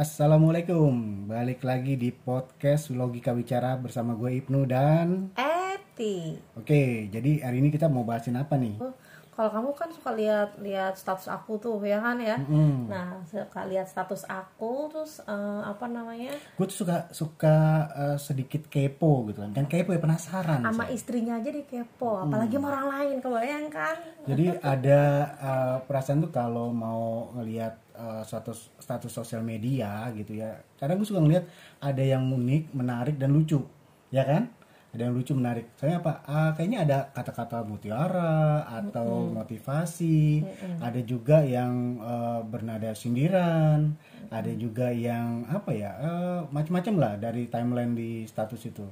Assalamualaikum, balik lagi di podcast Logika Bicara bersama gue Ibnu dan Eti. Oke, jadi hari ini kita mau bahasin apa nih? Kalau kamu kan suka lihat-lihat status aku tuh ya kan ya. Hmm, Nah, suka lihat status aku terus eh, apa namanya? gue tuh suka suka eh, sedikit kepo gitu kan, kan kepo ya penasaran. Sama saya. istrinya aja di kepo, apalagi sama orang lain kebayangkan. Jadi ada eh, perasaan tuh kalau mau ngelihat eh, status status sosial media gitu ya, kadang gue suka ngeliat ada yang unik, menarik dan lucu, ya kan? Ada yang lucu menarik. Soalnya apa? Ah, kayaknya ada kata-kata mutiara atau motivasi. Ada juga yang eh, bernada sindiran. Ada juga yang apa ya? eh, macam-macam lah dari timeline di status itu.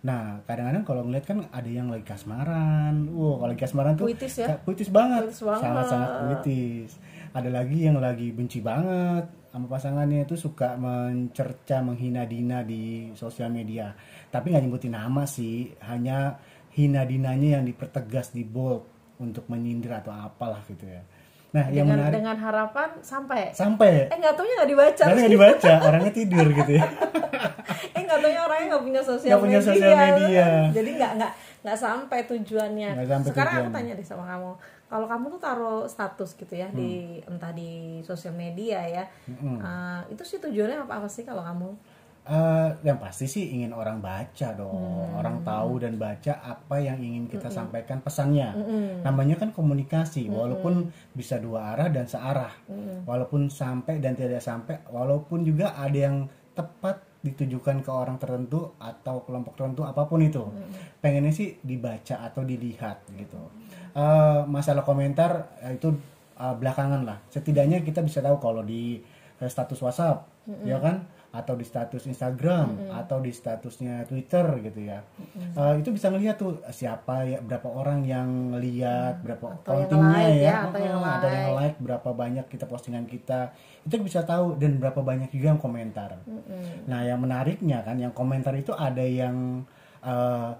Nah, kadang-kadang kalau ngeliat kan ada yang lagi kasmaran. Wow, kalau lagi kasmaran tuh Puitis ya? Puitis banget. Puitis banget. Sangat-sangat puitis. Ada lagi yang lagi benci banget sama pasangannya itu suka mencerca, menghina Dina di sosial media. Tapi nggak nyebutin nama sih, hanya hina Dinanya yang dipertegas di bold untuk menyindir atau apalah gitu ya. Nah, yang Dengan menarik dengan harapan sampai sampai eh nggak taunya nggak dibaca. nggak dibaca, orangnya tidur gitu ya. eh nggak taunya orangnya nggak punya sosial punya media. sosial media. Jadi nggak nggak nggak sampai tujuannya. Sampai Sekarang aku tujuannya. tanya deh sama kamu. Kalau kamu tuh taruh status gitu ya di Hmm. entah di sosial media ya, eh, itu sih tujuannya apa apa sih kalau kamu? Eh, yang pasti sih ingin orang baca dong, orang tahu dan baca apa yang ingin kita sampaikan pesannya. Namanya kan komunikasi, walaupun bisa dua arah dan searah, walaupun sampai dan tidak sampai, walaupun juga ada yang tepat ditujukan ke orang tertentu atau kelompok tertentu apa pun itu, pengennya sih dibaca atau dilihat gitu. Eh, masalah komentar eh, itu eh, belakangan lah, setidaknya kita bisa tahu kalau di status WhatsApp, ya kan? atau di status Instagram atau di statusnya Twitter gitu ya. Eh, itu bisa ngelihat tuh siapa ya berapa orang yang lihat berapa Atau yang countingnya like ya, ya, atau yang Heeh, atau yang like. berapa banyak kita postingan kita. Itu bisa tahu dan berapa banyak juga yang komentar. Nah yang menariknya kan yang komentar itu ada yang eh,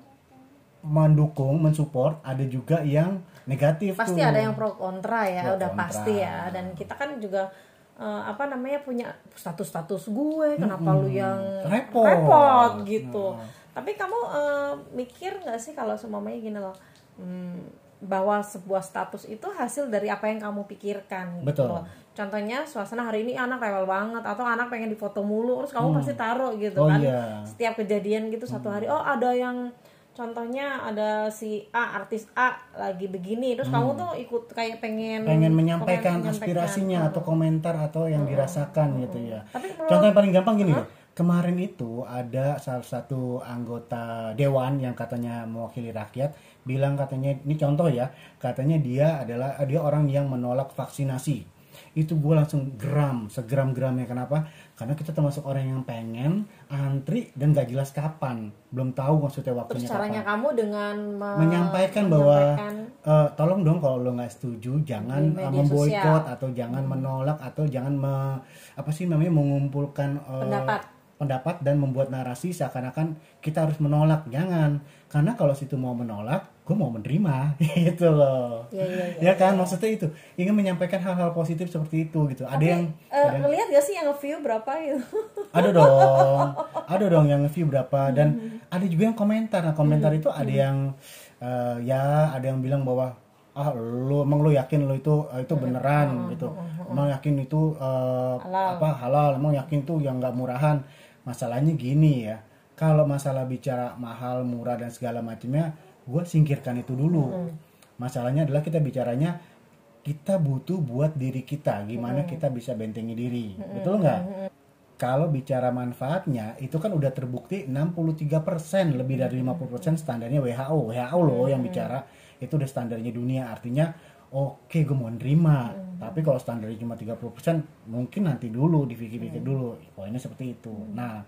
mendukung mensupport ada juga yang negatif Pasti tuh. ada yang pro kontra ya, Pro udah kontra. pasti ya. Dan kita kan juga eh, apa namanya punya status-status gue, kenapa lu yang Repot. repot gitu. Tapi kamu eh, mikir nggak sih kalau semuanya gini loh, hmm, bahwa sebuah status itu hasil dari apa yang kamu pikirkan gitu Betul. loh. Contohnya suasana hari ini anak rewel banget atau anak pengen difoto mulu, terus kamu pasti taruh gitu Oh, kan. iya. Setiap kejadian gitu satu hari, oh ada yang contohnya ada si A artis A lagi begini, terus kamu tuh ikut kayak pengen pengen menyampaikan pengen aspirasinya atau komentar atau yang dirasakan gitu ya. Tapi menurut- Contoh yang paling gampang gini loh. Kemarin itu ada salah satu anggota dewan yang katanya mewakili rakyat bilang katanya ini contoh ya, katanya dia adalah dia orang yang menolak vaksinasi. Itu gue langsung geram, segeram-geramnya. Kenapa? Karena kita termasuk orang yang pengen antri dan gak jelas kapan, belum tahu maksudnya terus waktunya caranya kapan. kamu dengan me- menyampaikan bahwa menyampaikan eh, tolong dong kalau lo nggak setuju jangan media memboikot atau jangan menolak atau jangan me- apa sih namanya mengumpulkan eh, Pendapat. Pendapat dan membuat narasi seakan-akan kita harus menolak. Jangan karena kalau situ mau menolak gue mau menerima. Gitu loh. Iya, iya, ya kan? Maksudnya itu ingin menyampaikan hal-hal positif seperti itu gitu. Ada yang Eh, ngelihat gak sih yang view berapa gitu? Ada dong. Ada dong yang view berapa. Dan ada juga yang komentar. Nah komentar itu ada yang eh, ya ada yang bilang bahwa ah lu emang lu yakin lu itu eh, itu beneran? Gitu. Emang yakin itu eh, Halal. apa halal. Emang yakin tuh yang nggak murahan masalahnya gini ya kalau masalah bicara mahal murah dan segala macamnya gue singkirkan itu dulu. Masalahnya adalah kita bicaranya kita butuh buat diri kita gimana kita bisa bentengi diri. Betul nggak? Kalau bicara manfaatnya itu kan udah terbukti 63% lebih dari 50% standarnya WHO WHO loh yang bicara itu udah standarnya dunia. Artinya oke gue mau nerima. Tapi kalau standarnya cuma 30% mungkin nanti dulu dipikir-pikir dulu. Poinnya seperti itu. Nah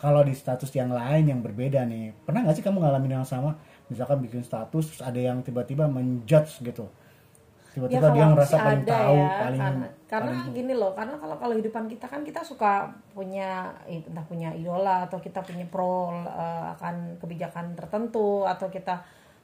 kalau di status yang lain yang berbeda nih pernah nggak sih kamu ngalamin yang sama? Misalkan bikin status terus ada yang tiba-tiba menjudge gitu. Tiba-tiba dia Ya, kalau ngerasa paling ada tahu ya, paling karena, karena gini loh karena kalau kalau kehidupan kita kan kita suka punya entah punya idola atau kita punya pro eh, akan kebijakan tertentu atau kita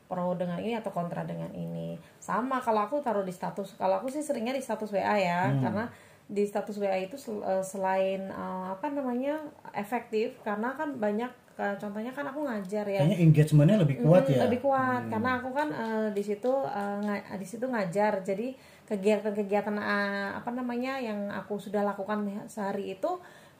pro dengan ini atau kontra dengan ini. Sama kalau aku taruh di status kalau aku sih seringnya di status WA ya Hmm. karena di status WA itu sel- eh, selain eh, apa namanya efektif karena kan banyak eh, contohnya kan aku ngajar ya. Kayaknya engagementnya lebih kuat Mm, ya. lebih kuat. Karena aku kan eh, di situ nga- di situ ngajar. Jadi kegiatan-kegiatan eh, apa namanya yang aku sudah lakukan sehari itu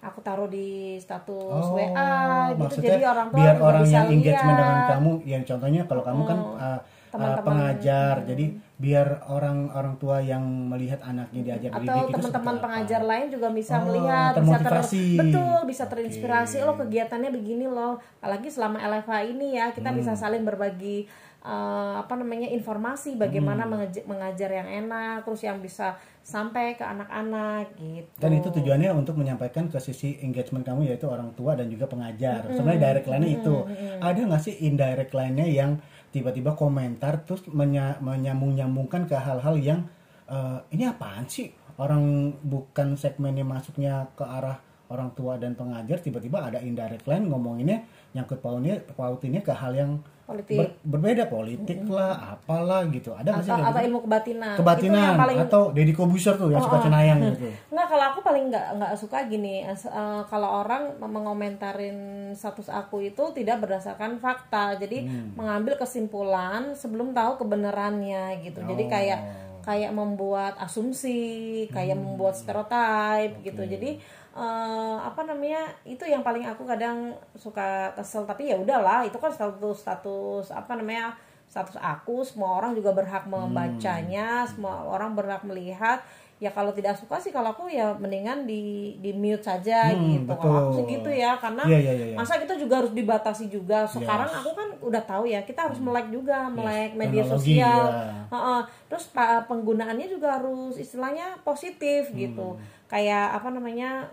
aku taruh di status WA gitu Oh, jadi orang tua biar orang bisa yang engagement dengan lihat. Oh, kamu, yang contohnya kalau kamu kan uh, uh, teman-teman. pengajar, jadi biar orang orang tua yang melihat anaknya diajar atau didik teman-teman seperti apa. pengajar lain juga bisa Oh, melihat bisa ter betul bisa terinspirasi lo kegiatannya begini loh apalagi selama LFA ini ya kita bisa Hmm. saling berbagi eh, apa namanya informasi bagaimana Hmm. mengajar yang enak terus yang bisa sampai ke anak-anak gitu Dan itu tujuannya untuk menyampaikan ke sisi engagement kamu yaitu orang tua dan juga pengajar. Sebenarnya direct line itu. Ada nggak sih indirect line-nya yang tiba-tiba komentar terus menya- menyambung-nyambungkan ke hal-hal yang eh, ini apaan sih? Orang bukan segmennya masuknya ke arah orang tua dan pengajar tiba-tiba ada indirect line ngomonginnya nyangkut pautinnya pautinnya ke hal yang politik ber- berbeda politik lah apalah gitu ada atau, atau gitu? ilmu kebatinan kebatinan yang paling atau Deddy Kobuser tuh yang suka cenayang gitu Nggak, kalau aku paling nggak nggak suka gini. Eh, kalau orang mengomentarin status aku itu tidak berdasarkan fakta, jadi Hmm. mengambil kesimpulan sebelum tahu kebenarannya gitu. Jadi Oh. kayak kayak membuat asumsi, kayak Hmm. membuat stereotype gitu. Jadi eh, apa namanya itu yang paling aku kadang suka kesel. Tapi ya udahlah, itu kan status status apa namanya status aku. Semua orang juga berhak membacanya, semua orang berhak melihat ya kalau tidak suka sih kalau aku ya mendingan di di mute saja gitu kalau aku sih betul. gitu ya karena Iya, iya, iya, iya. masa kita juga harus dibatasi juga sekarang Yes. aku kan udah tahu ya kita harus melek juga melek media teknologi, sosial ya. Heeh. terus pa- penggunaannya juga harus istilahnya positif gitu Hmm. kayak apa namanya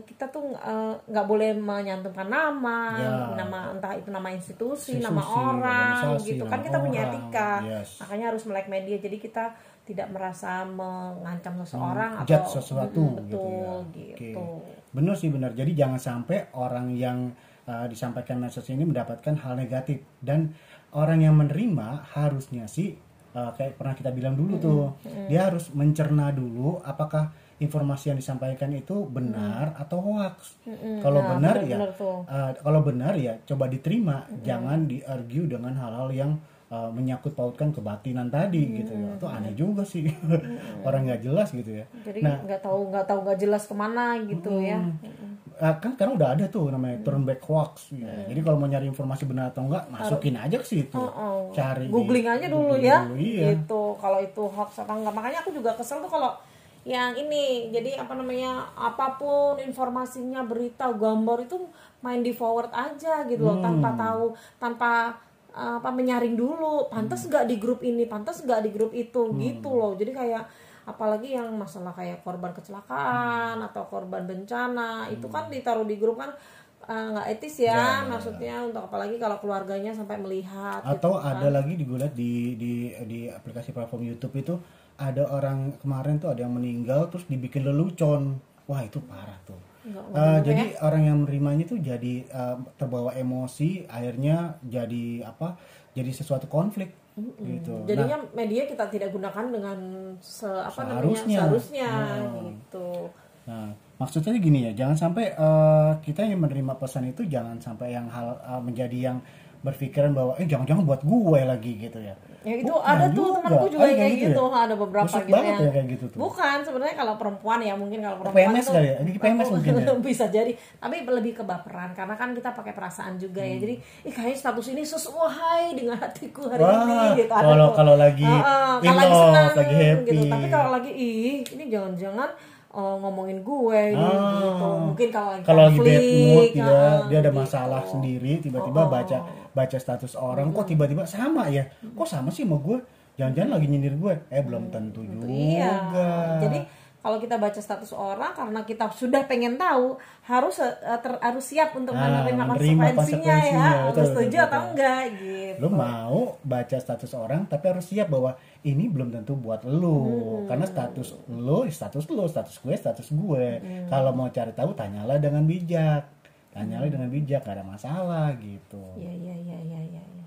kita tuh nggak boleh menyantumkan nama Ya. nama entah itu nama institusi, Institusi, nama orang organisasi, gitu kan nama kita punya orang. etika Yes. makanya harus melek media jadi kita tidak merasa mengancam seseorang atau sesuatu Mm, gitu betul ya. gitu, Oke. Benar sih benar. Jadi jangan sampai orang yang uh, disampaikan message ini mendapatkan hal negatif dan orang yang menerima harusnya sih uh, kayak pernah kita bilang dulu tuh dia harus mencerna dulu apakah informasi yang disampaikan itu benar atau hoax. Kalau Nah, benar ya benar-benar tuh. uh, kalau benar ya coba diterima, jangan di-argue dengan hal-hal yang uh, menyangkut pautkan kebatinan tadi gitu ya. Itu aneh juga sih. Orang nggak jelas gitu ya. jadi Nah. nggak tahu nggak tahu nggak jelas ke mana gitu ya Ah, kan sekarang udah ada tuh namanya turn back hoax ya. jadi kalau mau nyari informasi benar atau enggak masukin aja ke situ Oh, cari di- googling aja dulu googling ya dulu, iya. gitu kalau itu hoax apa enggak makanya aku juga kesel tuh kalau yang ini jadi apa namanya apa pun informasinya berita gambar itu main di forward aja gitu loh tanpa Hmm. tahu tanpa uh, apa menyaring dulu. Pantas nggak di grup ini pantas nggak di grup itu. Hmm. gitu loh. Jadi kayak apalagi yang masalah kayak korban kecelakaan Hmm. atau korban bencana itu kan ditaruh di grup kan uh, nggak etis ya, maksudnya untuk apalagi kalau keluarganya sampai melihat atau gitu kan. ada lagi di gue liat di di di aplikasi platform YouTube itu ada orang kemarin tuh ada yang meninggal terus dibikin lelucon. Wah itu parah tuh Eh, jadi orang yang menerimanya tuh jadi eh, terbawa emosi akhirnya jadi apa jadi sesuatu konflik gitu. Jadinya media kita tidak gunakan dengan se apa Seharusnya. namanya seharusnya. Oh. gitu. Nah, maksudnya gini ya, jangan sampai eh, kita yang menerima pesan itu jangan sampai yang hal eh, menjadi yang berpikiran bahwa eh jangan-jangan buat gue lagi gitu ya. ya itu Bukan ada tuh juga. temanku juga Oh, yang kayak gitu, ya? ada beberapa Busuk gitu banget yang ya kayak gitu tuh. bukan sebenarnya kalau perempuan ya mungkin kalau perempuan PMS itu kali ya? Ini PMS mungkin ya? bisa jadi tapi lebih ke baperan karena kan kita pakai perasaan juga ya jadi ih kayaknya status ini sesuai dengan hatiku hari Hmm. Wah, ini gitu Ada kalau- tuh. kalau lagi in kalau lagi senang lagi happy. gitu tapi kalau lagi ih ini jangan-jangan eh, ngomongin gue Ah. gitu mungkin kalau lagi Kalau lagi bad mood dia, heeh, dia ada gitu. masalah sendiri, tiba-tiba baca baca status orang kok tiba-tiba sama ya? Kok sama sih sama gue? Jangan-jangan lagi nyindir gue? Eh belum tentu juga. Iya. Jadi kalau kita baca status orang karena kita sudah pengen tahu harus eh, ter- harus siap untuk Ah, menerima konsekuensinya, konsekuensinya, ya. betul, setuju betul, atau betul. enggak gitu. lu mau baca status orang tapi harus siap bahwa ini belum tentu buat lu karena status lu status lu status gue status gue kalau mau cari tahu tanyalah dengan bijak tanyalah dengan bijak gak ada masalah gitu. Iya iya iya iya iya. iya.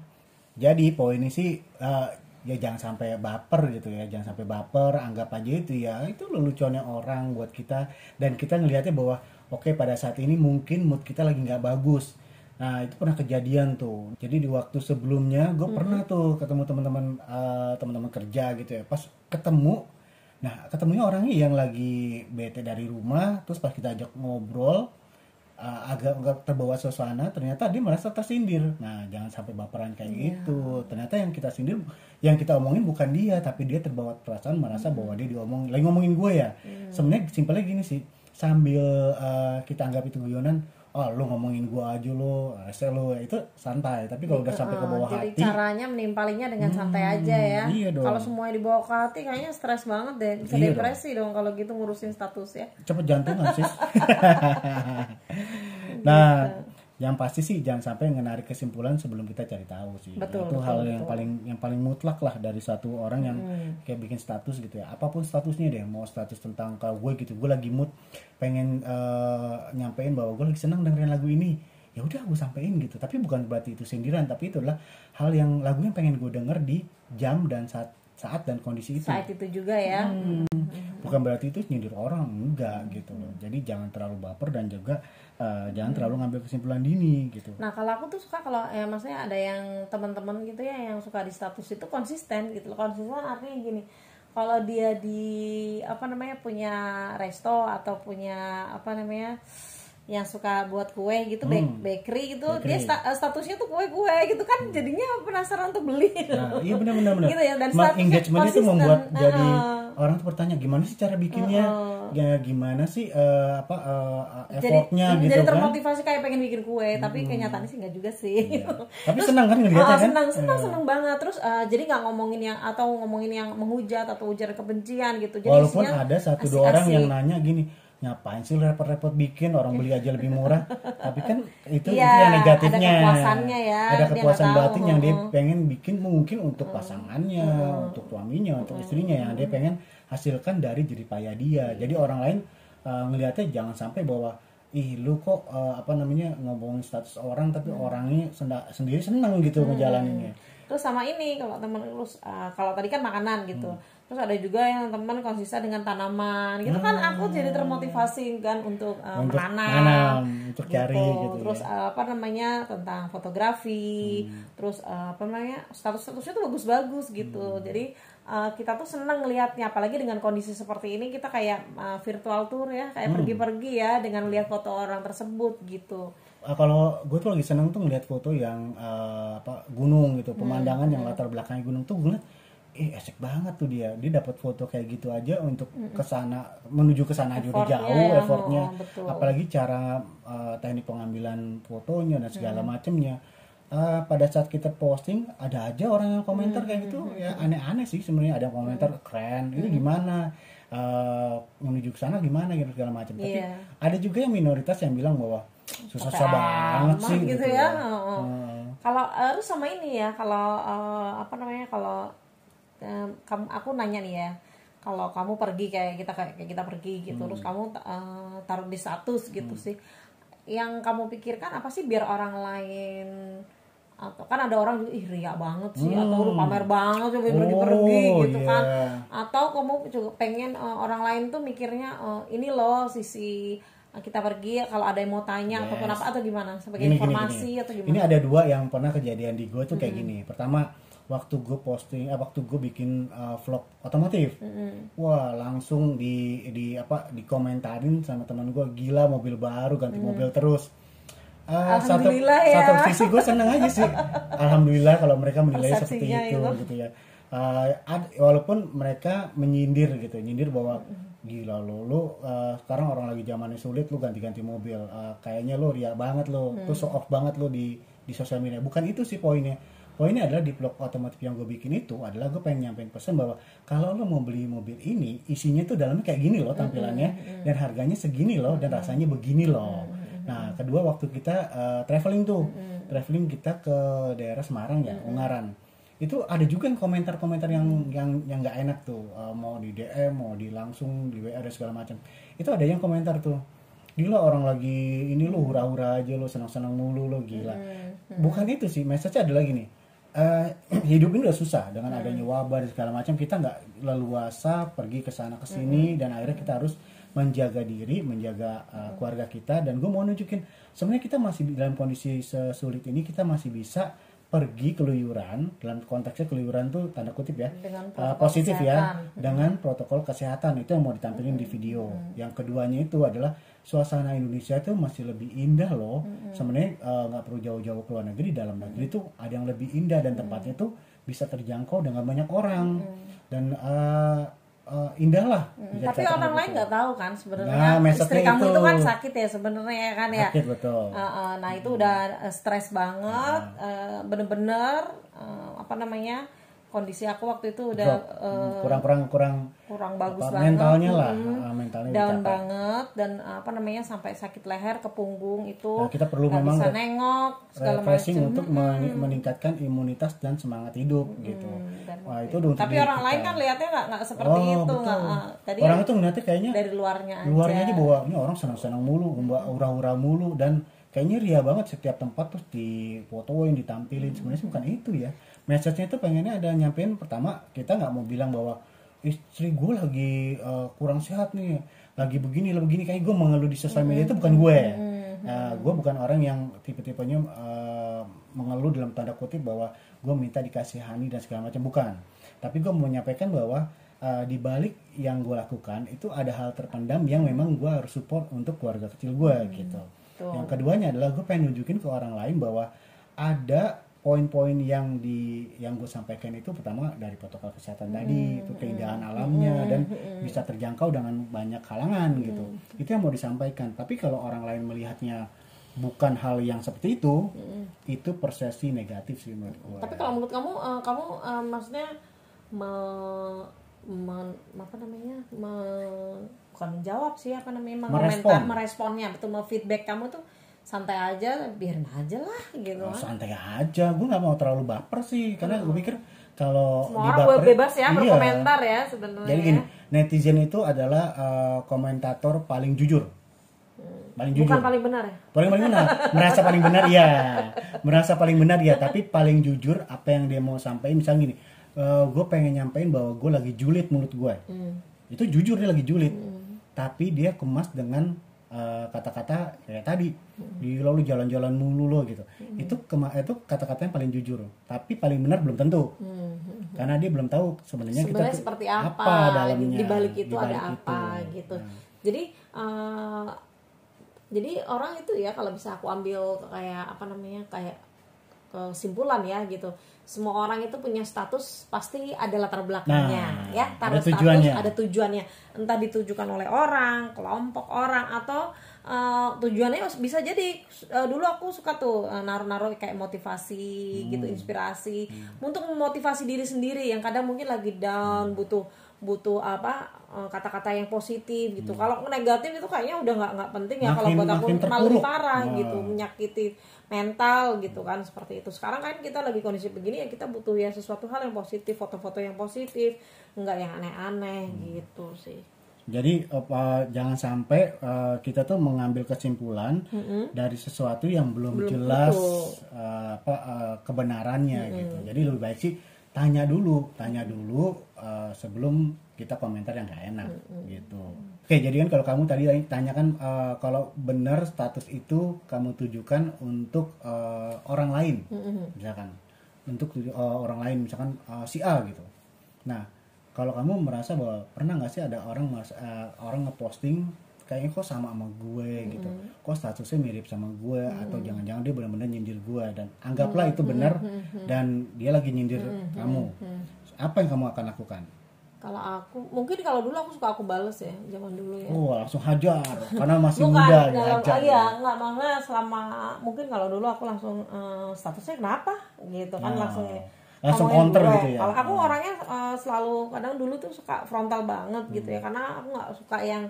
jadi poin ini sih eh, ya jangan sampai baper gitu ya jangan sampai baper anggap aja itu ya itu leluconnya orang buat kita. Dan kita ngelihatnya bahwa oke pada saat ini mungkin mood kita lagi nggak bagus. Nah itu pernah kejadian tuh. Jadi di waktu sebelumnya gue pernah tuh ketemu teman-teman eh, teman-teman kerja gitu ya. Pas ketemu nah ketemunya orangnya yang lagi bete dari rumah terus pas kita ajak ngobrol uh, agak agak terbawa suasana ternyata dia merasa tersindir. Nah jangan sampai baperan kayak gitu. Ternyata yang kita sindir yang kita omongin bukan dia tapi dia terbawa perasaan merasa bahwa dia diomong lagi ngomongin gue ya. Sebenarnya simpelnya gini sih sambil uh, kita anggap itu guyonan oh lu ngomongin gue aja lo rese lo itu santai tapi kalau udah sampai ke bawah jadi hati caranya menimpalinya dengan santai aja ya. iya dong. kalau semuanya dibawa ke hati kayaknya stres banget deh. Bisa Iya depresi dong. kalau gitu ngurusin status ya. Cepet jantungan sih. Nah yang pasti sih jangan sampai menarik kesimpulan sebelum kita cari tahu sih. Betul, itu betul, hal betul. yang paling yang paling mutlak lah dari satu orang yang kayak bikin status gitu ya. Apa pun statusnya deh mau status tentang kalau gue gitu gue lagi mood pengen eh, nyampein bahwa gue lagi senang dengerin lagu ini ya udah gue sampein gitu. Tapi bukan berarti itu sindiran tapi itu adalah hal yang lagu yang pengen gue denger di jam dan saat saat dan kondisi itu. Saat itu juga ya. Hmm. Bukan berarti itu nyindir orang enggak gitu loh. Jadi jangan terlalu baper dan juga eh, jangan terlalu ngambil kesimpulan dini gitu. Nah kalau aku tuh suka kalau ya maksudnya ada yang teman-teman gitu ya yang suka di status itu konsisten gitu loh. Konsisten artinya gini kalau dia di apa namanya punya resto atau punya apa namanya yang suka buat kue gitu bak- bakery gitu dia sta- statusnya tuh kue kue gitu kan jadinya penasaran untuk beli. Nah iya benar benar benar. Gitu ya, dan Ma- statusnya engagement itu membuat jadi Heeh. orang tuh bertanya gimana sih cara bikinnya? Ya gimana sih eh, apa jadi effortnya gitu jadi kan? termotivasi kayak pengen bikin kue tapi kenyataannya sih nggak juga sih. Tapi senang kan ngeliatnya Ah, kan? senang senang senang banget. Terus eh, jadi nggak ngomongin yang atau ngomongin yang menghujat atau ujar kebencian gitu. Jadi walaupun isinya ada satu dua orang yang nanya gini ngapain sih lu repot-repot bikin? Orang beli aja lebih murah. Tapi kan itu Iya, itu yang negatifnya. ada kepuasannya ya, ada dia kepuasan tahu, batin yang dia pengen bikin mungkin untuk pasangannya untuk suaminya untuk istrinya. Yang dia pengen hasilkan dari jerih payah dia. Jadi orang lain uh, ngelihatnya jangan sampai bahwa ih lu kok uh, apa namanya ngomongin status orang tapi orangnya senda- sendiri seneng gitu ngejalaninnya. Terus sama ini kalau temen terus eh, kalau tadi kan makanan gitu. Hmm. Terus ada juga yang teman konsisten dengan tanaman. Gitu kan aku jadi termotivasi kan untuk, eh, Untuk menanam. menanam, untuk cari gitu terus ya. apa namanya tentang fotografi. Hmm. terus eh, apa namanya status-statusnya tuh bagus-bagus gitu. Hmm. jadi eh, kita tuh seneng ngelihatnya apalagi dengan kondisi seperti ini kita kayak eh, virtual tour ya. Kayak Hmm. pergi-pergi ya dengan lihat foto orang tersebut gitu. Ah, kalau gue tuh lagi seneng tuh ngeliat foto yang eh, apa gunung gitu. Pemandangan yang latar belakangnya gunung tuh gue ngeliat eh asik banget tuh dia. Dia dapat foto kayak gitu aja untuk ke sana menuju ke sana aja udah jauh ya, effortnya. oh, betul. apalagi cara eh, teknik pengambilan fotonya dan segala macemnya. Eh, pada saat kita posting ada aja orang yang komentar kayak gitu. Ya aneh-aneh sih sebenarnya. Ada yang komentar keren itu gimana? Eh, menuju ke sana gimana? gitu segala macam tapi Iya. ada juga yang minoritas yang bilang bahwa susah Capek banget sih gitu ya. Heeh. Hmm. Kalau harus sama ini ya, kalau eh, apa namanya kalau kamu aku nanya nih ya, kalau kamu pergi kayak kita kayak kita pergi gitu, terus kamu eh, taruh di status gitu sih, yang kamu pikirkan apa sih biar orang lain atau kan ada orang juga ih ria banget sih atau lu pamer banget coba pergi-pergi Oh, gitu iya. kan atau kamu juga pengen eh, orang lain tuh mikirnya eh, ini loh sisi kita pergi kalau ada yang mau tanya ataupun apa atau gimana? Sebagai Gini, gini, informasi gini. atau gimana? Ini ada dua yang pernah kejadian di gue tuh kayak gini. Pertama, waktu gue posting, eh, waktu gue bikin uh, vlog otomotif, wah langsung di di apa dikomentarin sama teman gue gila mobil baru ganti mobil terus. Satu, Alhamdulillah ya. satu sisi gue seneng aja sih. Alhamdulillah kalau mereka menilai seperti itu, itu. gitu ya. Ah, ad- walaupun mereka menyindir gitu, nyindir bahwa gila lo, lo uh, sekarang orang lagi zamannya sulit, lo ganti-ganti mobil, Uh, kayaknya lo ria banget lo, tuh show off banget lo di di sosial media. Bukan itu sih poinnya. Poinnya adalah di vlog otomotif yang gue bikin itu adalah gue pengen nyampein pesan bahwa kalau lo mau beli mobil ini, isinya tuh dalamnya kayak gini loh tampilannya dan harganya segini loh dan rasanya begini loh. Nah, kedua waktu kita uh, traveling tuh, traveling kita ke daerah Semarang ya, Ungaran. Itu ada juga yang komentar-komentar yang yang yang nggak enak tuh, Uh, mau di DM, mau di langsung di WA dan segala macam. Itu ada yang komentar tuh. Gila orang lagi ini lo hura-hura aja lo senang-senang mulu lo gila. Bukan itu sih, message adalah gini. Eh, hidup ini udah susah dengan adanya wabah dan segala macam. Kita nggak leluasa pergi ke sana ke sini dan akhirnya kita harus menjaga diri menjaga uh, keluarga kita. Dan gue mau nunjukin sebenarnya kita masih dalam kondisi sesulit ini kita masih bisa pergi keluyuran dalam konteksnya keluyuran tuh tanda kutip ya uh, positif ya kesehatan. dengan protokol kesehatan itu yang mau ditampilin di video. Yang keduanya itu adalah suasana Indonesia itu masih lebih indah loh. Sebenarnya uh, nggak perlu jauh-jauh ke luar negeri dalam negeri tuh ada yang lebih indah dan tempatnya tuh bisa terjangkau dengan banyak orang. Dan uh, uh, indah lah bisa Tapi orang lain begitu. nggak tahu kan sebenarnya Nah, istri kamu itu. itu. kan sakit ya sebenarnya ya kan ya. sakit betul Uh, uh, nah itu udah uh, stres banget, uh, bener-bener uh, apa namanya kondisi aku waktu itu udah uh, kurang kurang kurang kurang bagus apa, banget, mentalnya lah uh, mentalnya down dicapai. banget dan uh, apa namanya sampai sakit leher ke punggung itu Nah, kita perlu memang bisa nengok segala refreshing macam. untuk men- meningkatkan imunitas dan semangat hidup gitu. dan Wah itu untuk Tapi orang kita. lain kan lihatnya nggak nggak seperti Oh, itu nggak. uh, tadi orang itu ngeliatnya kayaknya dari luarnya aja. luarnya aja bahwa ini orang senang-senang mulu, mbak ura-ura mulu dan kayaknya ria banget setiap tempat terus difotoin, ditampilin. Sebenarnya sih bukan itu ya. Message-nya itu pengennya ada nyampein pertama kita nggak mau bilang bahwa istri gue lagi uh, kurang sehat nih, lagi begini, lagi begini. Kayak gue mengeluh di sosial media itu bukan gue. Nah, gue bukan orang yang tipe-tipenya uh, mengeluh dalam tanda kutip bahwa gue minta dikasihani dan segala macam bukan. Tapi gue mau menyampaikan bahwa uh, di balik yang gue lakukan itu ada hal terpendam yang memang gue harus support untuk keluarga kecil gue gitu. Betul. Yang keduanya adalah gue pengen nunjukin ke orang lain bahwa ada poin-poin yang di yang gue sampaikan itu pertama dari protokol kesehatan tadi itu keindahan alamnya dan bisa terjangkau dengan banyak kalangan gitu. Itu yang mau disampaikan. Tapi kalau orang lain melihatnya bukan hal yang seperti itu itu persepsi negatif sih menurut gue Tapi kalau menurut kamu, uh, kamu uh, maksudnya me, men- apa namanya, me- bukan menjawab sih apa namanya, mengomentar, Merespon. meresponnya, betul, mau feedback kamu tuh santai aja, biarin aja lah gitu Oh, kan. santai aja gue nggak mau terlalu baper sih karena gue pikir kalau Semua orang bebas ya Iya. berkomentar ya sebenarnya. Jadi gini, netizen itu adalah uh, komentator paling jujur. Paling jujur. Bukan paling benar ya. Paling paling benar. Merasa paling benar ya. Merasa paling benar ya, tapi paling jujur apa yang dia mau sampaikan misalnya gini, gue pengen nyampein bahwa gue lagi julid mulut gue. Hmm. Itu jujur dia lagi julid. Tapi dia kemas dengan uh, kata-kata kayak tadi. Hmm. Di lalu jalan-jalan mulu lo gitu. Itu kema itu kata-kata yang paling jujur. Tapi paling benar belum tentu. Karena dia belum tahu sebenarnya kita seperti apa, dalamnya. di balik itu Di balik ada apa itu. gitu. Nah. Jadi uh, jadi orang itu ya kalau bisa aku ambil kayak apa namanya kayak kesimpulan ya gitu. Semua orang itu punya status pasti ada latar belakangnya Nah, ya. ada Taruh tujuannya. status ada tujuannya. Entah ditujukan oleh orang, kelompok orang atau uh, tujuannya bisa jadi uh, dulu aku suka tuh uh, naruh-naruh kayak motivasi gitu, inspirasi untuk memotivasi diri sendiri yang kadang mungkin lagi down, butuh butuh apa uh, kata-kata yang positif gitu. Kalau negatif itu kayaknya udah nggak nggak penting ya kalau buat aku malah terpuruk. parah Nah. gitu, menyakiti mental gitu kan seperti itu. Sekarang kan kita lagi kondisi begini ya kita butuh ya sesuatu hal yang positif, foto-foto yang positif, nggak yang aneh-aneh gitu sih. Jadi apa jangan sampai uh, kita tuh mengambil kesimpulan dari sesuatu yang belum, Belum jelas betul. uh, apa uh, kebenarannya gitu. Jadi lebih baik sih tanya dulu, tanya dulu uh, sebelum kita komentar yang gak enak gitu. Oke, jadi kan kalau kamu tadi tanyakan uh, kalau benar status itu kamu tujukan untuk uh, orang lain, misalkan untuk uh, orang lain misalkan uh, si A gitu. Nah, kalau kamu merasa bahwa pernah nggak sih ada orang eh, orang ngeposting kayaknya kok sama sama gue gitu, kok statusnya mirip sama gue atau jangan-jangan dia benar-benar nyindir gue dan anggaplah itu benar dan dia lagi nyindir kamu, apa yang kamu akan lakukan? Kalau aku mungkin kalau dulu aku suka aku bales ya zaman dulu ya. Oh langsung hajar karena masih Bukan muda dalam dihajar. ah, iya nggak maksudnya selama mungkin kalau dulu aku langsung eh, statusnya kenapa gitu kan Oh, langsung langsung ngomongin counter gue. gitu ya? Kalau aku orangnya eh, selalu kadang dulu tuh suka frontal banget gitu Hmm. ya karena aku nggak suka yang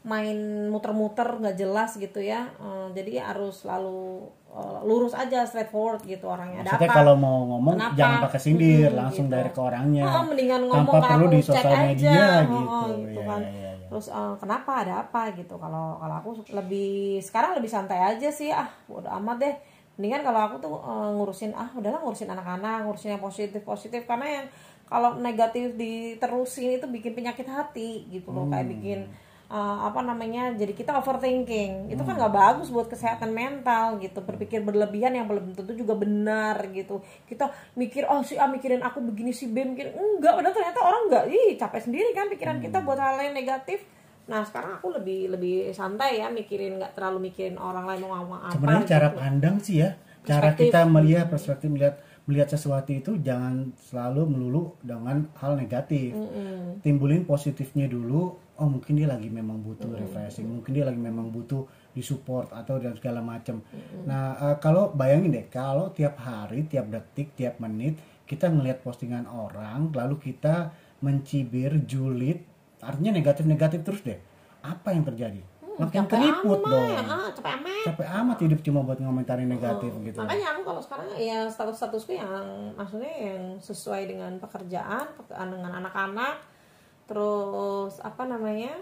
main muter-muter nggak jelas gitu ya. Eh, jadi harus selalu eh, lurus aja straightforward gitu orangnya. Ada Maksudnya apa? kalau mau ngomong Kenapa? jangan pakai sindir, Hmm, langsung gitu. dari ke orangnya. Oh, mendingan tanpa ngomong ke perlu di sosial aja. media Oh, gitu. oh, gitu Iya, kan. iya, iya. Terus eh, kenapa ada apa gitu? Kalau kalau aku lebih sekarang lebih santai aja sih ah, udah amat deh. mendingan kalau aku tuh eh, ngurusin ah udahlah ngurusin anak-anak ngurusin yang positif positif karena yang kalau negatif diterusin itu bikin penyakit hati gitu loh kayak bikin eh, apa namanya jadi kita overthinking. Itu kan nggak bagus buat kesehatan mental gitu. Berpikir berlebihan yang belum tentu juga benar gitu. Kita mikir oh si A mikirin aku begini si B mikir enggak padahal ternyata orang enggak ih capek sendiri kan pikiran kita buat hal yang negatif. Nah sekarang aku lebih lebih santai ya mikirin nggak terlalu mikirin orang lain mau ngomong apa sebenarnya gitu. cara pandang sih ya cara Perspektif. kita melihat perspektif melihat melihat sesuatu itu jangan selalu melulu dengan hal negatif. Timbulin positifnya dulu oh mungkin dia lagi memang butuh refreshing mungkin dia lagi memang butuh disupport atau dan segala macam nah eh, kalau bayangin deh kalau tiap hari tiap detik tiap menit kita ngelihat postingan orang lalu kita mencibir julid artinya negatif-negatif terus deh. Apa yang terjadi? Makin capek keriput amat, dong. Ah, capek amat. Capek amat hidup cuma buat ngomentarin negatif gitu. makanya aku kalau sekarang ya status-statusku yang maksudnya yang sesuai dengan pekerjaan pe- dengan anak-anak terus apa namanya?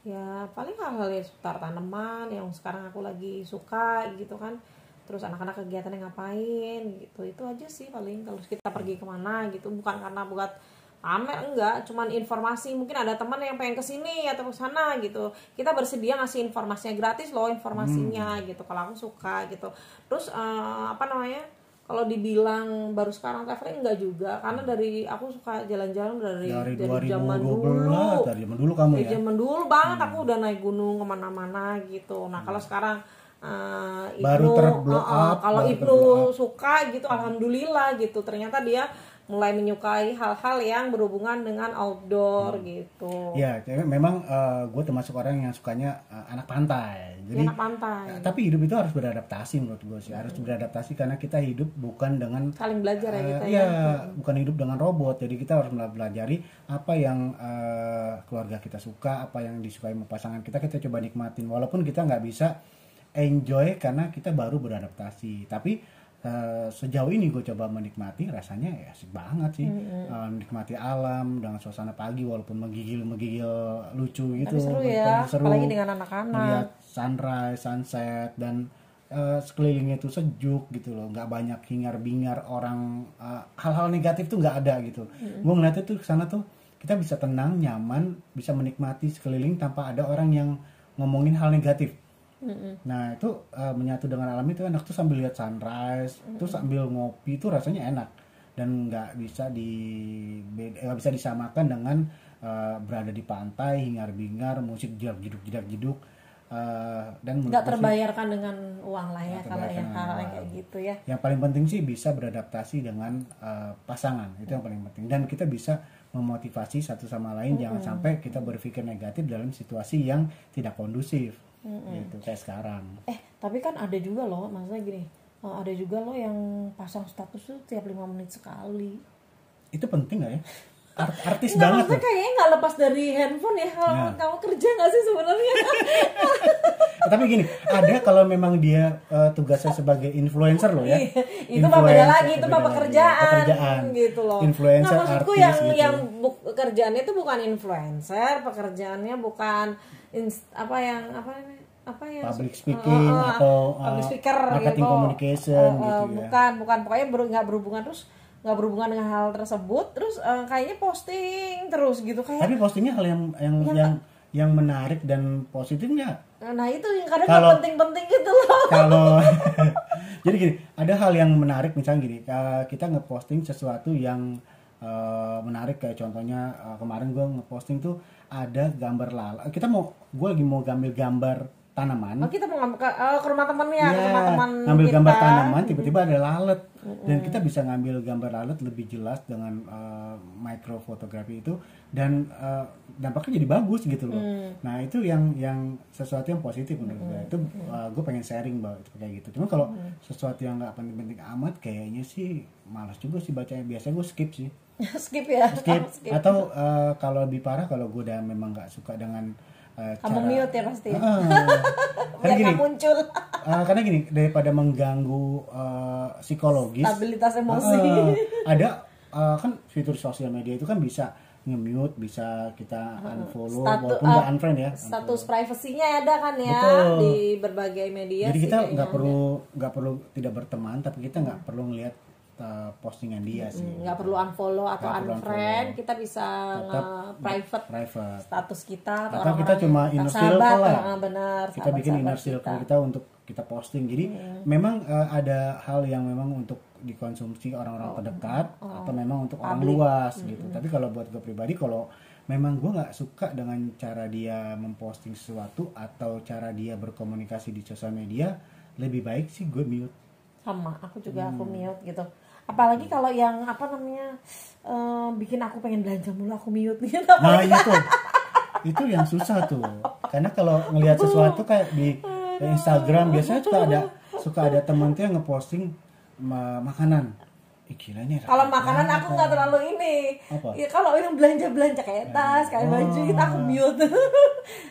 Ya paling hal-hal yang seputar tanaman yang sekarang aku lagi suka gitu kan. Terus anak-anak kegiatannya ngapain gitu. Itu aja sih paling. Kalau kita pergi ke mana gitu. Bukan karena buat pamer enggak. Cuman informasi. Mungkin ada teman yang pengen ke sini atau ke sana gitu. Kita bersedia ngasih informasinya. Gratis loh informasinya gitu. Kalau aku suka gitu. Terus eh, apa namanya kalau dibilang baru sekarang traveling enggak juga. Karena dari aku suka jalan-jalan dari dari dari zaman 2012 dulu. dari zaman dulu kamu dari ya? zaman dulu banget aku udah naik gunung ke mana-mana gitu. Nah kalau sekarang eh, Baru Ibnu, eh, up, kalau Ibnu suka gitu alhamdulillah gitu. Ternyata dia mulai menyukai hal-hal yang berhubungan dengan outdoor Hmm. gitu ya memang gue termasuk orang yang sukanya eh, anak pantai Di jadi anak pantai eh, tapi hidup itu harus beradaptasi menurut gue sih harus beradaptasi karena kita hidup bukan dengan saling belajar ya Eh, kita iya, ya bukan hidup dengan robot. Jadi kita harus mempelajari apa yang eh, keluarga kita suka, apa yang disukai sama pasangan kita, kita coba nikmatin. Walaupun kita nggak bisa enjoy karena kita baru beradaptasi. Tapi eh, sejauh ini gue coba menikmati, rasanya ya asik banget sih. Eh, menikmati alam dengan suasana pagi, walaupun menggigil menggigil lucu gitu. Tapi seru ya Seru. apalagi dengan anak-anak Melihat sunrise, sunset dan eh, sekelilingnya itu sejuk gitu loh, nggak banyak hingar-bingar orang eh, hal-hal negatif tuh nggak ada gitu. Gue ngeliatnya tuh ke sana tuh kita bisa tenang, nyaman, bisa menikmati sekeliling tanpa ada orang yang ngomongin hal negatif. Nah itu eh, menyatu dengan alam itu enak. Tuh sambil lihat sunrise, terus sambil ngopi itu rasanya enak. Dan nggak bisa di nggak bisa disamakan dengan eh, berada di pantai hingar-bingar musik jedak jeduk jedak jeduk eh, dan nggak gue sih terbayarkan dengan uang lah ya kalau yang terbayarkan hal kayak gitu ya. Yang paling penting sih bisa beradaptasi dengan eh, pasangan. Itu yang paling penting. Dan kita bisa memotivasi satu sama lain. Jangan sampai kita berpikir negatif dalam situasi yang tidak kondusif gitu kayak sekarang. Eh, tapi kan ada juga loh, maksudnya gini, eh, ada juga loh yang pasang status tuh tiap lima menit sekali. itu penting nggak ya Art- artis Enggak, banget maksudnya kayaknya nggak lepas dari handphone ya. Kalau Ya. kamu kerja nggak sih sebenarnya? tapi gini ada kalau memang dia eh, tugasnya sebagai influencer loh ya Iya, itu mah beda lagi, itu mah pekerjaan, pekerjaan gitu loh. influencer Nah, maksudku artis yang gitu. yang bu- itu bukan influencer, pekerjaannya bukan ins- apa yang apa namanya? apa yang Public speaking eh, eh, atau, public eh, speaker marketing gitu. communication Eh, eh, gitu ya. bukan bukan pokoknya ber- nggak berhubungan terus nggak berhubungan dengan hal tersebut terus eh, kayaknya posting terus gitu kayak tapi postingnya hal yang yang yang yang menarik dan positif nggak? Nah itu yang kadang Kalau- penting-penting gitu loh. Kalau jadi gini ada hal yang menarik misalnya gini kita ngeposting sesuatu yang eh, menarik kayak contohnya eh, kemarin gue ngeposting tuh ada gambar lala kita mau gue lagi mau gambar gambar tanaman. Oh, kita mau ngambil ke, eh, ke rumah temennya ke Ya, rumah teman ngambil kita. gambar tanaman tiba-tiba ada lalat. Dan kita bisa ngambil gambar lalat lebih jelas dengan uh, microfotografi itu. Dan uh, dampaknya jadi bagus gitu loh. Mm. nah itu yang yang sesuatu yang positif menurut gue itu uh, gue pengen sharing bahwa itu kayak gitu. Cuma kalau sesuatu yang nggak penting-penting amat kayaknya sih malas juga sih bacanya biasanya gue skip sih. Skip ya skip. skip. atau uh, kalau lebih parah kalau gue udah memang nggak suka dengan uh, kamu mute ya pasti. Ah, biar karena gini muncul Ah, karena gini daripada mengganggu eh, psikologis stabilitas emosi ah, ada uh, kan fitur sosial media itu kan bisa nge-mute, bisa kita unfollow Statu- walaupun nggak uh, unfriend ya. status privasinya ada kan ya Betul. di berbagai media Jadi kita nggak perlu nggak perlu tidak berteman, tapi kita nggak perlu ngelihat uh, postingan dia sih. nggak perlu unfollow atau unfriend unfollow. kita bisa Tetap private Private. status kita atau orang-orang kita cuma inner sahabat, circle lah. ah, benar kita bikin inner circle kita. kita. untuk kita posting jadi memang uh, ada hal yang memang untuk dikonsumsi orang-orang terdekat atau memang untuk orang luas gitu tapi kalau buat gue pribadi kalau memang gue nggak suka dengan cara dia memposting sesuatu atau cara dia berkomunikasi di sosial media lebih baik sih gue mute sama aku juga aku Hmm. mute gitu apalagi kalau yang apa namanya eh, bikin aku pengen belanja mulu aku mute gitu nah itu. Itu yang susah tuh. Karena kalau ngelihat sesuatu kayak di Instagram biasanya suka ada suka ada teman tuh yang ngeposting ma- makanan. Ih, gila nih kalau makanan aku nggak terlalu ini. Apa? ya, kalau yang belanja belanja kayak tas kayak baju gitu aku mute.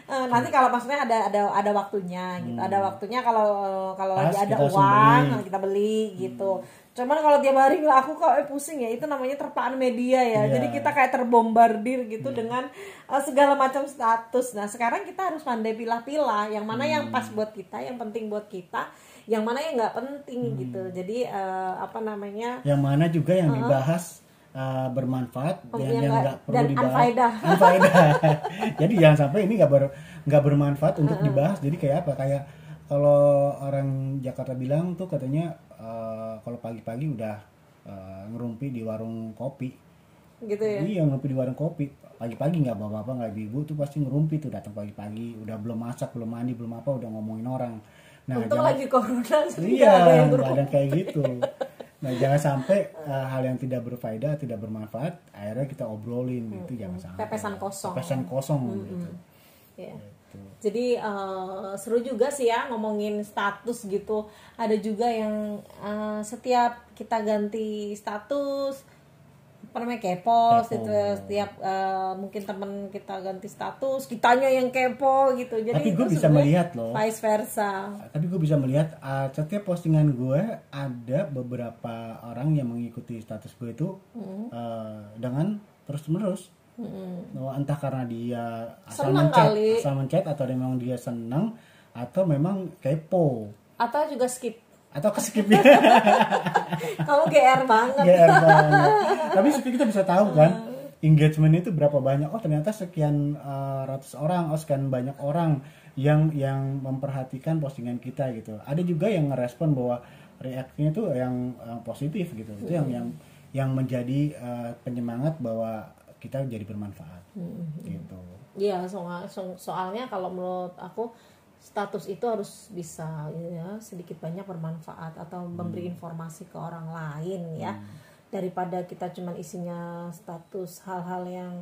Eh, nanti kalau maksudnya ada ada ada waktunya gitu. Ada waktunya kalau kalau Hmm. Lagi ada kita uang beli. Hmm. kita beli gitu cuman kalau tiap hari aku kok eh, pusing ya itu namanya terpaan media ya. Iya. jadi kita kayak terbombardir gitu dengan eh, segala macam status. Nah sekarang kita harus pandai pilah-pilah. Yang mana yang Hmm. pas buat kita yang penting buat kita. Yang mana yang nggak penting Hmm. gitu. Jadi eh, apa namanya? Yang mana juga yang dibahas uh, bermanfaat Oh, dan yang yang nggak- perlu dan dibahas. unfaedah. Unfaedah. jadi jangan sampai ini nggak ber nggak bermanfaat untuk dibahas. Jadi kayak apa? Kayak kalau orang Jakarta bilang tuh katanya uh, kalau pagi-pagi udah uh, ngerumpi di warung kopi gitu ya Iya ngerumpi di warung kopi pagi-pagi nggak bapak-bapak nggak ibu tuh pasti ngerumpi tuh datang pagi-pagi udah belum masak belum mandi belum apa udah ngomongin orang nah Untung jangan- lagi corona Iya, nggak ada yang ada kayak gitu. Nah, jangan sampai uh, hal yang tidak berfaedah, tidak bermanfaat, akhirnya kita obrolin gitu, jangan sampai. Pepesan kosong. Pepesan kosong gitu. Ya. Jadi eh, seru juga sih ya ngomongin status gitu. Ada juga yang eh, setiap kita ganti status apa namanya kepo, Kepo. gitu. setiap eh, mungkin temen kita ganti status, kitanya yang kepo gitu. Jadi Tapi gue itu bisa melihat loh. vice versa. Tapi gue bisa melihat uh, setiap postingan gue ada beberapa orang yang mengikuti status gue itu Hmm. uh, dengan Oh, entah karena dia asal Senang mencet, kali. asal mencet atau memang dia senang atau memang kepo Atau juga skip. atau keskip Kamu GR banget. GR banget. Tapi kita bisa tahu kan engagement itu berapa banyak. Oh ternyata sekian uh, ratus orang, oh sekian banyak orang yang yang memperhatikan postingan kita gitu. Ada juga yang ngerespon bahwa reaksinya tuh yang uh, positif gitu. Itu yang yang yang menjadi uh, penyemangat bahwa kita jadi bermanfaat. Gitu. Iya, soal, so- soalnya kalau menurut aku status itu harus bisa ya sedikit banyak bermanfaat atau memberi informasi ke orang lain ya. Daripada kita cuman isinya status hal-hal yang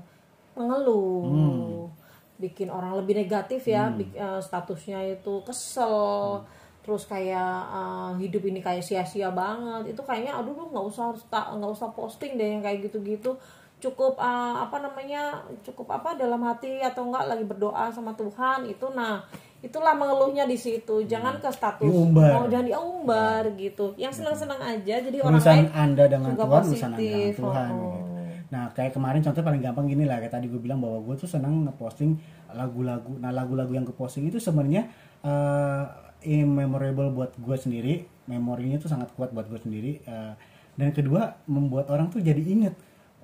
mengeluh bikin orang lebih negatif ya. Bik- eh, statusnya itu kesel terus kayak eh, hidup ini kayak sia-sia banget. Itu kayaknya aduh lu nggak usah nggak usah posting deh yang kayak gitu-gitu cukup eh, apa namanya cukup apa dalam hati atau enggak lagi berdoa sama Tuhan itu nah itulah mengeluhnya di situ jangan ke status Diumbar. oh jangan diumbar gitu yang senang-senang aja jadi orang lain anda dengan juga Tuhan urusan anda dengan positif, Tuhan oh. gitu. Nah kayak kemarin contoh paling gampang gini lah kayak tadi gue bilang bahwa gue tuh senang ngeposting lagu-lagu. Nah lagu-lagu yang gue posting itu sebenarnya eh memorable buat gue sendiri, memorinya tuh sangat kuat buat gue sendiri. eh, dan kedua membuat orang tuh jadi inget.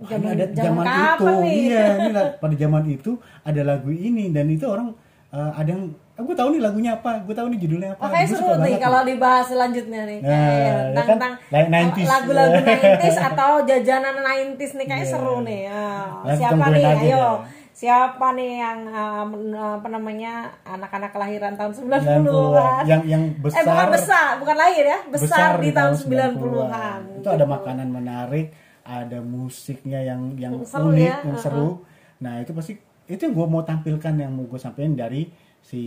Wah, ini Zaman- ada zaman zaman itu, nih? iya ini pada zaman itu ada lagu ini dan itu orang eh, ada yang, ah, gue tahu nih lagunya apa, gue tahu nih judulnya apa. Makanya seru nih banget kalau dibahas selanjutnya nih. Nah, Kayak ya tentang, kan? tentang Like 90s. lagu-lagu 90s atau jajanan 90s nih kayak seru nih. Ah, Nah, siapa nih? Ayo. dah. Siapa nih yang men- apa namanya anak-anak kelahiran tahun 90-an. 90-an? yang yang eh besar bukan besar, bukan lahir ya, besar, di, tahun 90-an. Itu ada makanan menarik, ada musiknya yang yang Seru unik, ya, yang seru. Nah, itu pasti itu yang gue mau tampilkan yang mau gue sampaikan dari si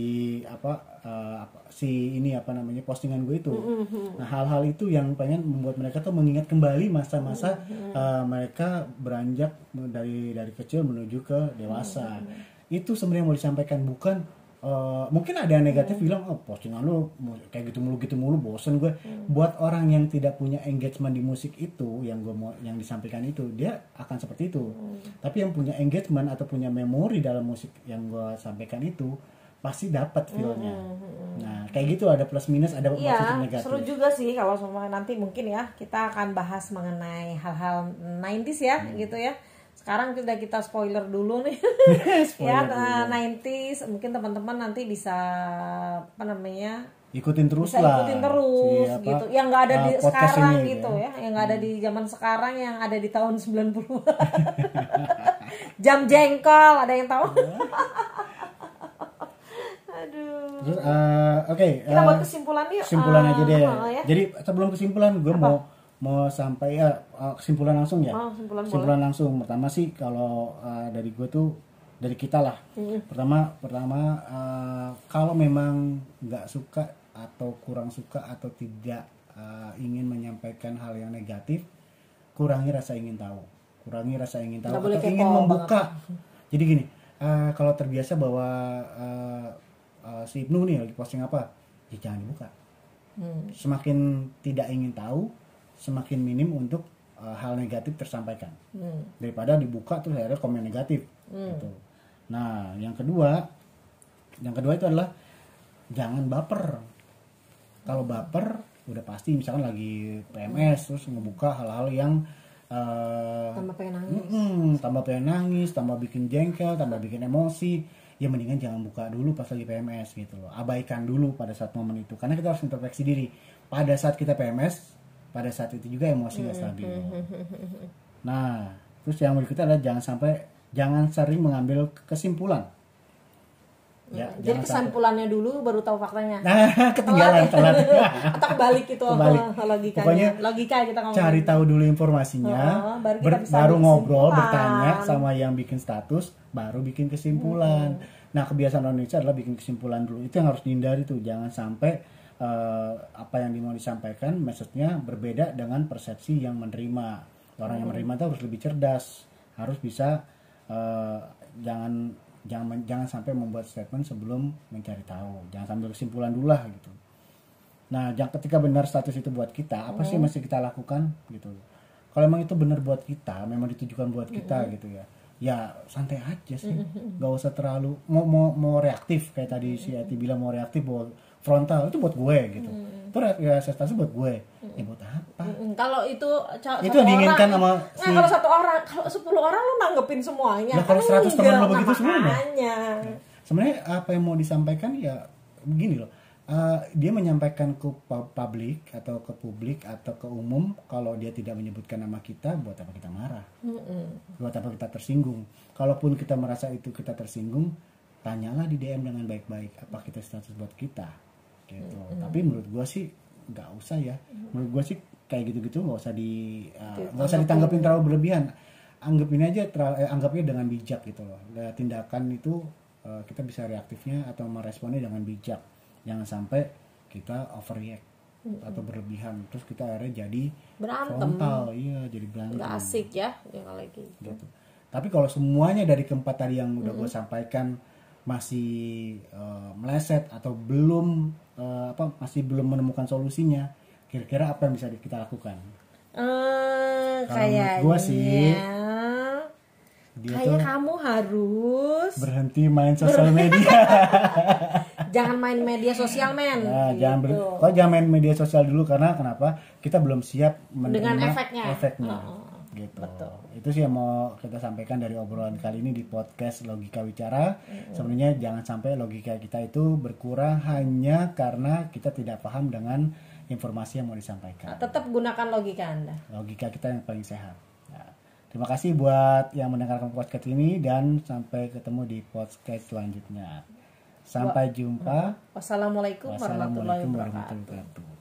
apa, apa si ini apa namanya postingan gue itu. Mm-hmm. Nah, hal-hal itu yang pengen membuat mereka tuh mengingat kembali masa-masa Mm-hmm. eh, mereka beranjak dari dari kecil menuju ke dewasa. Mm-hmm. Itu sebenarnya mau disampaikan bukan eh, mungkin ada yang negatif bilang oh postingan lu kayak gitu mulu gitu mulu bosen gue. Buat orang yang tidak punya engagement di musik itu yang gue mau yang disampaikan itu dia akan seperti itu. Tapi yang punya engagement atau punya memori dalam musik yang gue sampaikan itu pasti dapat feelnya. Nah kayak gitu ada plus minus ada positif Iya, negatif. seru juga sih kalau semua nanti mungkin ya kita akan bahas mengenai hal-hal 90s ya Hmm. gitu ya. Sekarang sudah kita spoiler dulu nih. ya, nah, 90s mungkin teman-teman nanti bisa apa namanya? ikutin terus bisa lah ikutin terus si apa, gitu. Yang nggak ada uh, di podcast sekarang ini gitu ya. ya, yang nggak ada di zaman sekarang yang ada di tahun 90. Jam jengkol, ada yang tahu? Aduh. Terus, eh, oke Kita eh, buat kesimpulan yuk. kesimpulan Eh, aja deh. ya. Jadi sebelum kesimpulan gue mau mau sampai ya eh, kesimpulan langsung ya. Oh, kesimpulan kesimpulan langsung. Pertama sih kalau eh, dari gue tuh dari kita lah. Pertama pertama eh, kalau memang nggak suka atau kurang suka atau tidak eh, ingin menyampaikan hal yang negatif, kurangi rasa ingin tahu. Kurangi rasa ingin tahu Nggak atau ingin banget. membuka. Jadi gini, eh, kalau terbiasa bahwa eh, eh, si Ibnu nih lagi posting apa, ya jangan dibuka Hmm. semakin tidak ingin tahu, semakin minim untuk uh, hal negatif tersampaikan. Hmm. Daripada dibuka terus akhirnya komen negatif. Gitu. Nah, yang kedua, yang kedua itu adalah jangan baper. Kalau baper, udah pasti misalkan lagi PMS terus ngebuka hal-hal yang uh, Tambah pengen nangis. Mm-mm, tambah pengen nangis, tambah bikin jengkel, tambah bikin emosi. Ya mendingan jangan buka dulu pas lagi PMS gitu loh. Abaikan dulu pada saat momen itu. Karena kita harus introspeksi diri. Pada saat kita PMS, pada saat itu juga emosi nggak stabil. Nah, terus yang berikutnya adalah jangan sampai jangan sering mengambil kesimpulan. Ya, Jadi kesimpulannya dulu baru tahu faktanya. Nah, ketinggalan telat. Atau kebalik itu Kebalik. logikanya. Pokoknya Logika kita ngomong. cari tahu dulu informasinya, Oh, baru kita ber- bisa baru ngobrol, bertanya sama yang bikin status, baru bikin kesimpulan. Hmm. Nah, kebiasaan orang Indonesia adalah bikin kesimpulan dulu. Itu yang harus dihindari tuh, jangan sampai eh, apa yang mau disampaikan, maksudnya berbeda dengan persepsi yang menerima. Orang Hmm. yang menerima itu harus lebih cerdas, harus bisa eh, jangan jangan jangan sampai membuat statement sebelum mencari tahu, jangan sambil kesimpulan dulu lah gitu. Nah, yang ketika benar status itu buat kita, apa sih yang mesti kita lakukan gitu. Kalau emang itu benar buat kita, memang ditujukan buat kita gitu ya. Ya santai aja sih, nggak usah terlalu mau mau mau reaktif kayak tadi si Ati bilang mau reaktif buat frontal itu buat gue gitu. Itu reaksi buat gue, ya buat apa? Mm, Kalau itu Itu yang diinginkan orang, sama Nah, si- kalau satu orang, kalau 10 orang lu nanggepin semuanya. Lah, kalau 100 teman lu begitu nah, semua, makanya. sebenarnya apa yang mau disampaikan ya begini loh Eh, dia menyampaikan ke pu- publik atau ke publik atau ke umum kalau dia tidak menyebutkan nama kita buat apa kita marah Mm-mm. buat apa kita tersinggung kalaupun kita merasa itu kita tersinggung tanyalah di DM dengan baik-baik apa kita status buat kita gitu. Tapi menurut gua sih nggak usah ya. Menurut gua sih kayak gitu-gitu nggak usah di eh, nggak usah ditanggapin terlalu berlebihan. Anggap ini aja teral- eh, anggapnya dengan bijak gitu loh. Ya, tindakan itu eh, kita bisa reaktifnya atau meresponnya dengan bijak. Jangan sampai kita overreact atau berlebihan. Terus kita akhirnya jadi Berantem. frontal. Iya jadi berantem. Nggak asik ya, ya kalau gitu. gitu. Tapi kalau semuanya dari keempat tadi yang udah gue sampaikan masih eh, meleset atau belum eh, apa masih belum menemukan solusinya, kira-kira apa yang bisa kita lakukan? Eh, kayaknya menurut gua sih, Dia kayak kamu harus berhenti main sosial media. jangan main media sosial men. Nah, jangan ber, Gitu. kok jangan main media sosial dulu karena kenapa? Kita belum siap menerima Dengan efeknya. efeknya. Oh, gitu. Itu sih yang mau kita sampaikan dari obrolan kali ini di podcast Logika Wicara. Sebenarnya jangan sampai logika kita itu berkurang hanya karena kita tidak paham dengan informasi yang mau disampaikan. Tetap gunakan logika Anda. Logika kita yang paling sehat. Nah, terima kasih buat yang mendengarkan podcast ini dan sampai ketemu di podcast selanjutnya. Sampai jumpa. Wassalamualaikum Wassalamualaikum warahmatullahi wabarakatuh.